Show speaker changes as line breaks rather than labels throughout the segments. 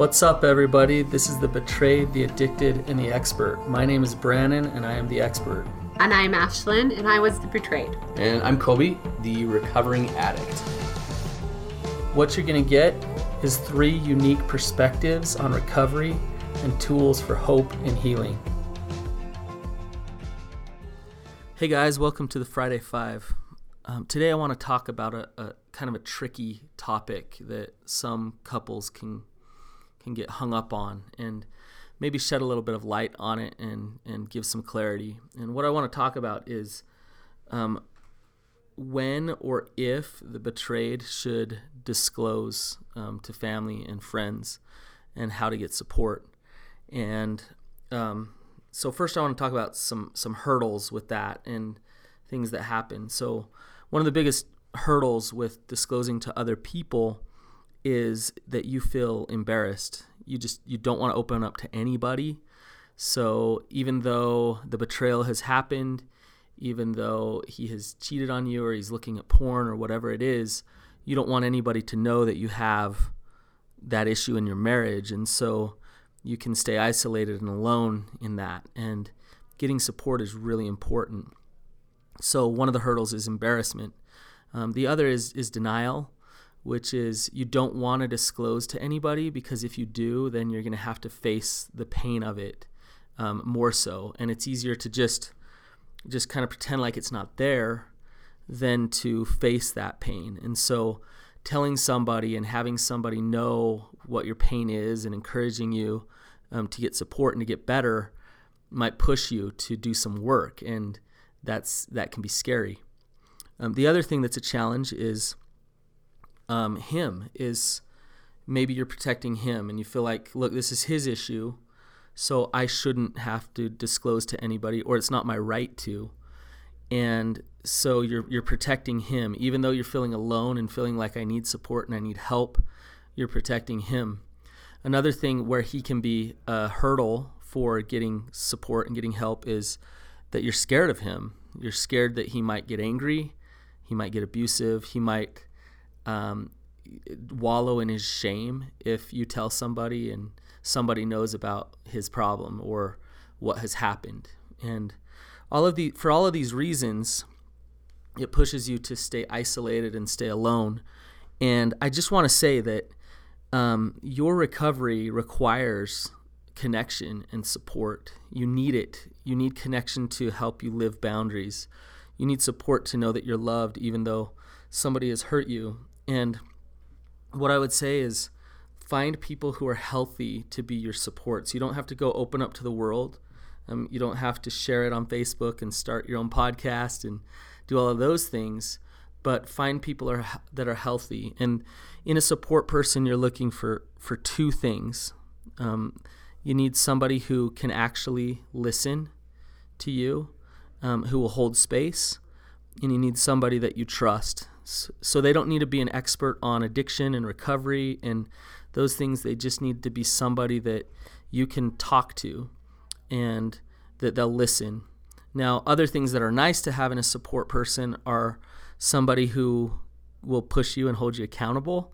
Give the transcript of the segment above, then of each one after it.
What's up, everybody? This is the Betrayed, the Addicted, and the Expert. My name is Brannon, and I am the expert.
And I'm Ashlynn, and I was the betrayed.
And I'm Coby, the recovering addict.
What you're going to get is three unique perspectives on recovery and tools for hope and healing. Hey guys, welcome to the Friday Five. Um, today I want to talk about a, a kind of a tricky topic that some couples can can get hung up on and maybe shed a little bit of light on it and, and give some clarity. And what I want to talk about is um, when or if the betrayed should disclose um, to family and friends and how to get support. And um, so first I want to talk about some some hurdles with that and things that happen. So one of the biggest hurdles with disclosing to other people is that you feel embarrassed. You just you don't want to open up to anybody. So even though the betrayal has happened, even though he has cheated on you or he's looking at porn or whatever it is, you don't want anybody to know that you have that issue in your marriage. And so you can stay isolated and alone in that. And getting support is really important. So one of the hurdles is embarrassment. Um, the other is is denial which is you don't want to disclose to anybody because if you do, then you're going to have to face the pain of it um, more so, and it's easier to just just kind of pretend like it's not there than to face that pain. And so, telling somebody and having somebody know what your pain is and encouraging you um, to get support and to get better might push you to do some work, and that's that can be scary. Um, the other thing that's a challenge is um, him is maybe you're protecting him and you feel like look this is his issue so i shouldn't have to disclose to anybody or it's not my right to. And so you're you're protecting him. Even though you're feeling alone and feeling like i need support and i need help you're protecting him. Another thing where he can be a hurdle for getting support and getting help is that you're scared of him you're scared that he might get angry he might get abusive he might um, wallow in his shame if you tell somebody and somebody knows about his problem or what has happened. And all of the for all of these reasons, it pushes you to stay isolated and stay alone. And I just want to say that um, your recovery requires connection and support. You need it. You need connection to help you live boundaries. You need support to know that you're loved, even though somebody has hurt you. And what I would say is find people who are healthy to be your supports. You don't have to go open up to the world. Um, you don't have to share it on Facebook and start your own podcast and do all of those things. But find people are, that are healthy. And in a support person, you're looking for, for two things. Um, you need somebody who can actually listen to you, um, who will hold space, and you need somebody that you trust so they don't need to be an expert on addiction and recovery and those things. They just need to be somebody that you can talk to and that they'll listen. Now, other things that are nice to have in a support person are somebody who will push you and hold you accountable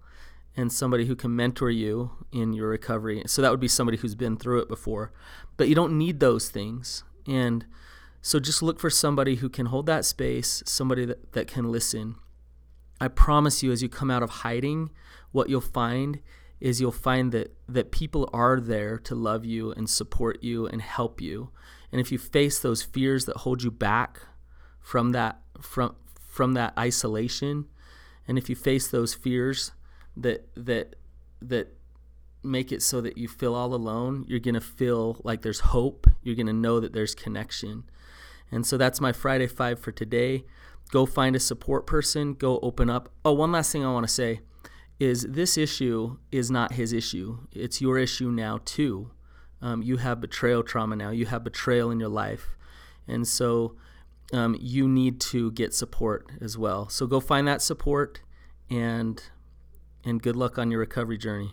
and somebody who can mentor you in your recovery. So that would be somebody who's been through it before. But you don't need those things. And so just look for somebody who can hold that space, somebody that, that can listen. I promise you, as you come out of hiding, what you'll find is you'll find that that people are there to love you and support you and help you. And if you face those fears that hold you back from that from from that isolation, and if you face those fears that that that make it so that you feel all alone, you're going to feel like there's hope. You're going to know that there's connection. And so that's my Friday 5 for today go find a support person, go open up. Oh, one last thing I want to say is this issue is not his issue. It's your issue now, too. Um, you have betrayal trauma now, you have betrayal in your life. And so um, you need to get support as well. So go find that support and and good luck on your recovery journey.